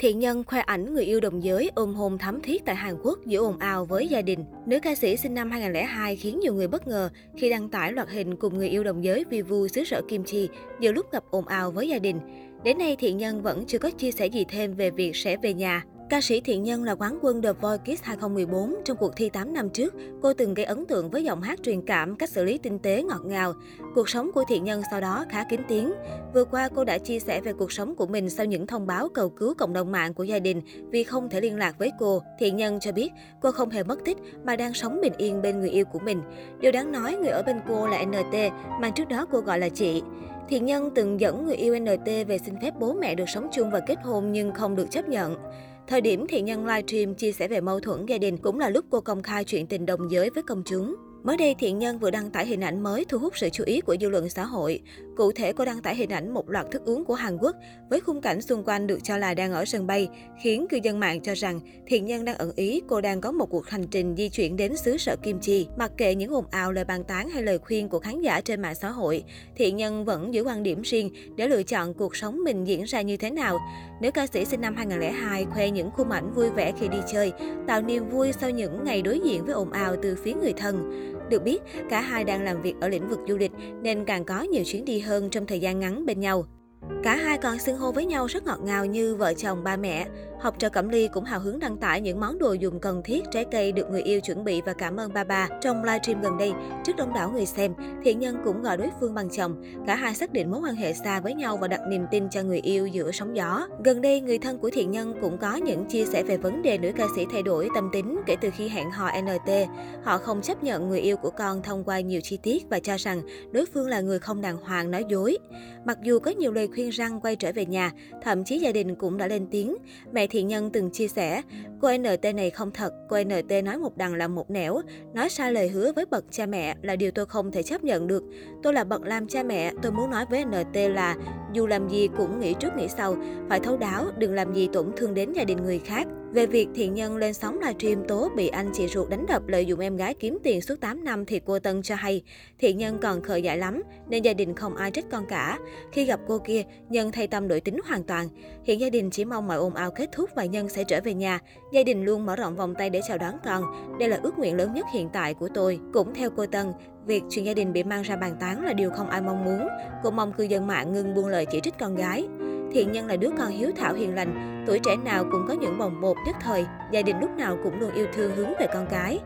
Thiện nhân khoe ảnh người yêu đồng giới ôm hôn thắm thiết tại Hàn Quốc giữa ồn ào với gia đình. Nữ ca sĩ sinh năm 2002 khiến nhiều người bất ngờ khi đăng tải loạt hình cùng người yêu đồng giới Vivu xứ sở Kim Chi giữa lúc gặp ồn ào với gia đình. Đến nay, Thiện nhân vẫn chưa có chia sẻ gì thêm về việc sẽ về nhà. Ca sĩ Thiện Nhân là quán quân The Voice Kids 2014. Trong cuộc thi 8 năm trước, cô từng gây ấn tượng với giọng hát truyền cảm, cách xử lý tinh tế, ngọt ngào. Cuộc sống của Thiện Nhân sau đó khá kín tiếng. Vừa qua, cô đã chia sẻ về cuộc sống của mình sau những thông báo cầu cứu cộng đồng mạng của gia đình vì không thể liên lạc với cô. Thiện Nhân cho biết cô không hề mất tích mà đang sống bình yên bên người yêu của mình. Điều đáng nói, người ở bên cô là NT, mà trước đó cô gọi là chị. Thiện Nhân từng dẫn người yêu NT về xin phép bố mẹ được sống chung và kết hôn nhưng không được chấp nhận. Thời điểm Thiện Nhân livestream chia sẻ về mâu thuẫn gia đình cũng là lúc cô công khai chuyện tình đồng giới với công chúng. Mới đây, Thiện Nhân vừa đăng tải hình ảnh mới thu hút sự chú ý của dư luận xã hội. Cụ thể, cô đăng tải hình ảnh một loạt thức uống của Hàn Quốc với khung cảnh xung quanh được cho là đang ở sân bay, khiến cư dân mạng cho rằng Thiện Nhân đang ẩn ý cô đang có một cuộc hành trình di chuyển đến xứ sở Kim Chi. Mặc kệ những ồn ào lời bàn tán hay lời khuyên của khán giả trên mạng xã hội, Thiện Nhân vẫn giữ quan điểm riêng để lựa chọn cuộc sống mình diễn ra như thế nào. Nữ ca sĩ sinh năm 2002 khoe những khung ảnh vui vẻ khi đi chơi, tạo niềm vui sau những ngày đối diện với ồn ào từ phía người thân. Được biết, cả hai đang làm việc ở lĩnh vực du lịch nên càng có nhiều chuyến đi hơn trong thời gian ngắn bên nhau. Cả hai còn xưng hô với nhau rất ngọt ngào như vợ chồng ba mẹ. Học trò Cẩm Ly cũng hào hứng đăng tải những món đồ dùng cần thiết, trái cây được người yêu chuẩn bị và cảm ơn ba ba. Trong livestream gần đây, trước đông đảo người xem, Thiện Nhân cũng gọi đối phương bằng chồng. Cả hai xác định mối quan hệ xa với nhau và đặt niềm tin cho người yêu giữa sóng gió. Gần đây, người thân của Thiện Nhân cũng có những chia sẻ về vấn đề nữ ca sĩ thay đổi tâm tính kể từ khi hẹn hò NT. Họ không chấp nhận người yêu của con thông qua nhiều chi tiết và cho rằng đối phương là người không đàng hoàng nói dối. Mặc dù có nhiều lời khuyên răng quay trở về nhà, thậm chí gia đình cũng đã lên tiếng. Mẹ Thiện Nhân từng chia sẻ, cô NT này không thật, cô NT nói một đằng là một nẻo, nói sai lời hứa với bậc cha mẹ là điều tôi không thể chấp nhận được. Tôi là bậc làm cha mẹ, tôi muốn nói với NT là dù làm gì cũng nghĩ trước nghĩ sau, phải thấu đáo, đừng làm gì tổn thương đến gia đình người khác. Về việc thiện nhân lên sóng livestream tố bị anh chị ruột đánh đập lợi dụng em gái kiếm tiền suốt 8 năm thì cô Tân cho hay, thiện nhân còn khờ dại lắm nên gia đình không ai trách con cả. Khi gặp cô kia, Nhân thay tâm đổi tính hoàn toàn. Hiện gia đình chỉ mong mọi ồn ào kết thúc và Nhân sẽ trở về nhà. Gia đình luôn mở rộng vòng tay để chào đón con. Đây là ước nguyện lớn nhất hiện tại của tôi. Cũng theo cô Tân, việc chuyện gia đình bị mang ra bàn tán là điều không ai mong muốn. Cô mong cư dân mạng ngừng buông lời chỉ trích con gái. Thiện Nhân là đứa con hiếu thảo hiền lành, tuổi trẻ nào cũng có những bồng bột nhất thời, gia đình lúc nào cũng luôn yêu thương hướng về con cái.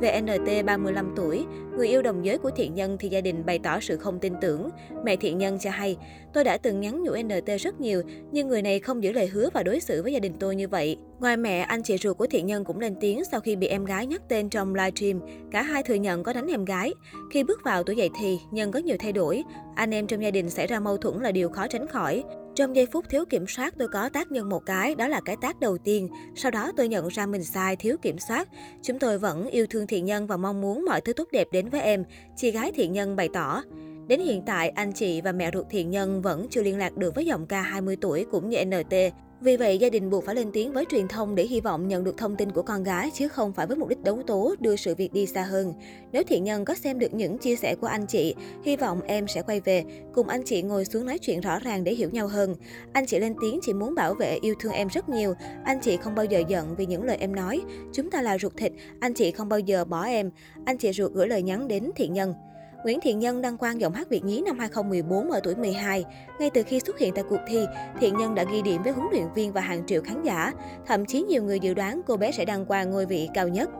VNT 35 tuổi, người yêu đồng giới của Thiện Nhân thì gia đình bày tỏ sự không tin tưởng. Mẹ Thiện Nhân cho hay, tôi đã từng nhắn nhủ NT rất nhiều, nhưng người này không giữ lời hứa và đối xử với gia đình tôi như vậy. Ngoài mẹ, anh chị ruột của Thiện Nhân cũng lên tiếng sau khi bị em gái nhắc tên trong livestream. Cả hai thừa nhận có đánh em gái. Khi bước vào tuổi dậy thì, Nhân có nhiều thay đổi. Anh em trong gia đình xảy ra mâu thuẫn là điều khó tránh khỏi. Trong giây phút thiếu kiểm soát, tôi có tác nhân một cái, đó là cái tác đầu tiên. Sau đó tôi nhận ra mình sai, thiếu kiểm soát. Chúng tôi vẫn yêu thương thiện nhân và mong muốn mọi thứ tốt đẹp đến với em, chị gái thiện nhân bày tỏ. Đến hiện tại, anh chị và mẹ ruột thiện nhân vẫn chưa liên lạc được với giọng ca 20 tuổi cũng như NT. Vì vậy, gia đình buộc phải lên tiếng với truyền thông để hy vọng nhận được thông tin của con gái chứ không phải với mục đích đấu tố đưa sự việc đi xa hơn. Nếu thiện nhân có xem được những chia sẻ của anh chị, hy vọng em sẽ quay về, cùng anh chị ngồi xuống nói chuyện rõ ràng để hiểu nhau hơn. Anh chị lên tiếng chỉ muốn bảo vệ yêu thương em rất nhiều. Anh chị không bao giờ giận vì những lời em nói. Chúng ta là ruột thịt, anh chị không bao giờ bỏ em. Anh chị ruột gửi lời nhắn đến thiện nhân. Nguyễn Thiện Nhân đăng quang giọng hát Việt nhí năm 2014 ở tuổi 12. Ngay từ khi xuất hiện tại cuộc thi, Thiện Nhân đã ghi điểm với huấn luyện viên và hàng triệu khán giả. Thậm chí nhiều người dự đoán cô bé sẽ đăng quang ngôi vị cao nhất.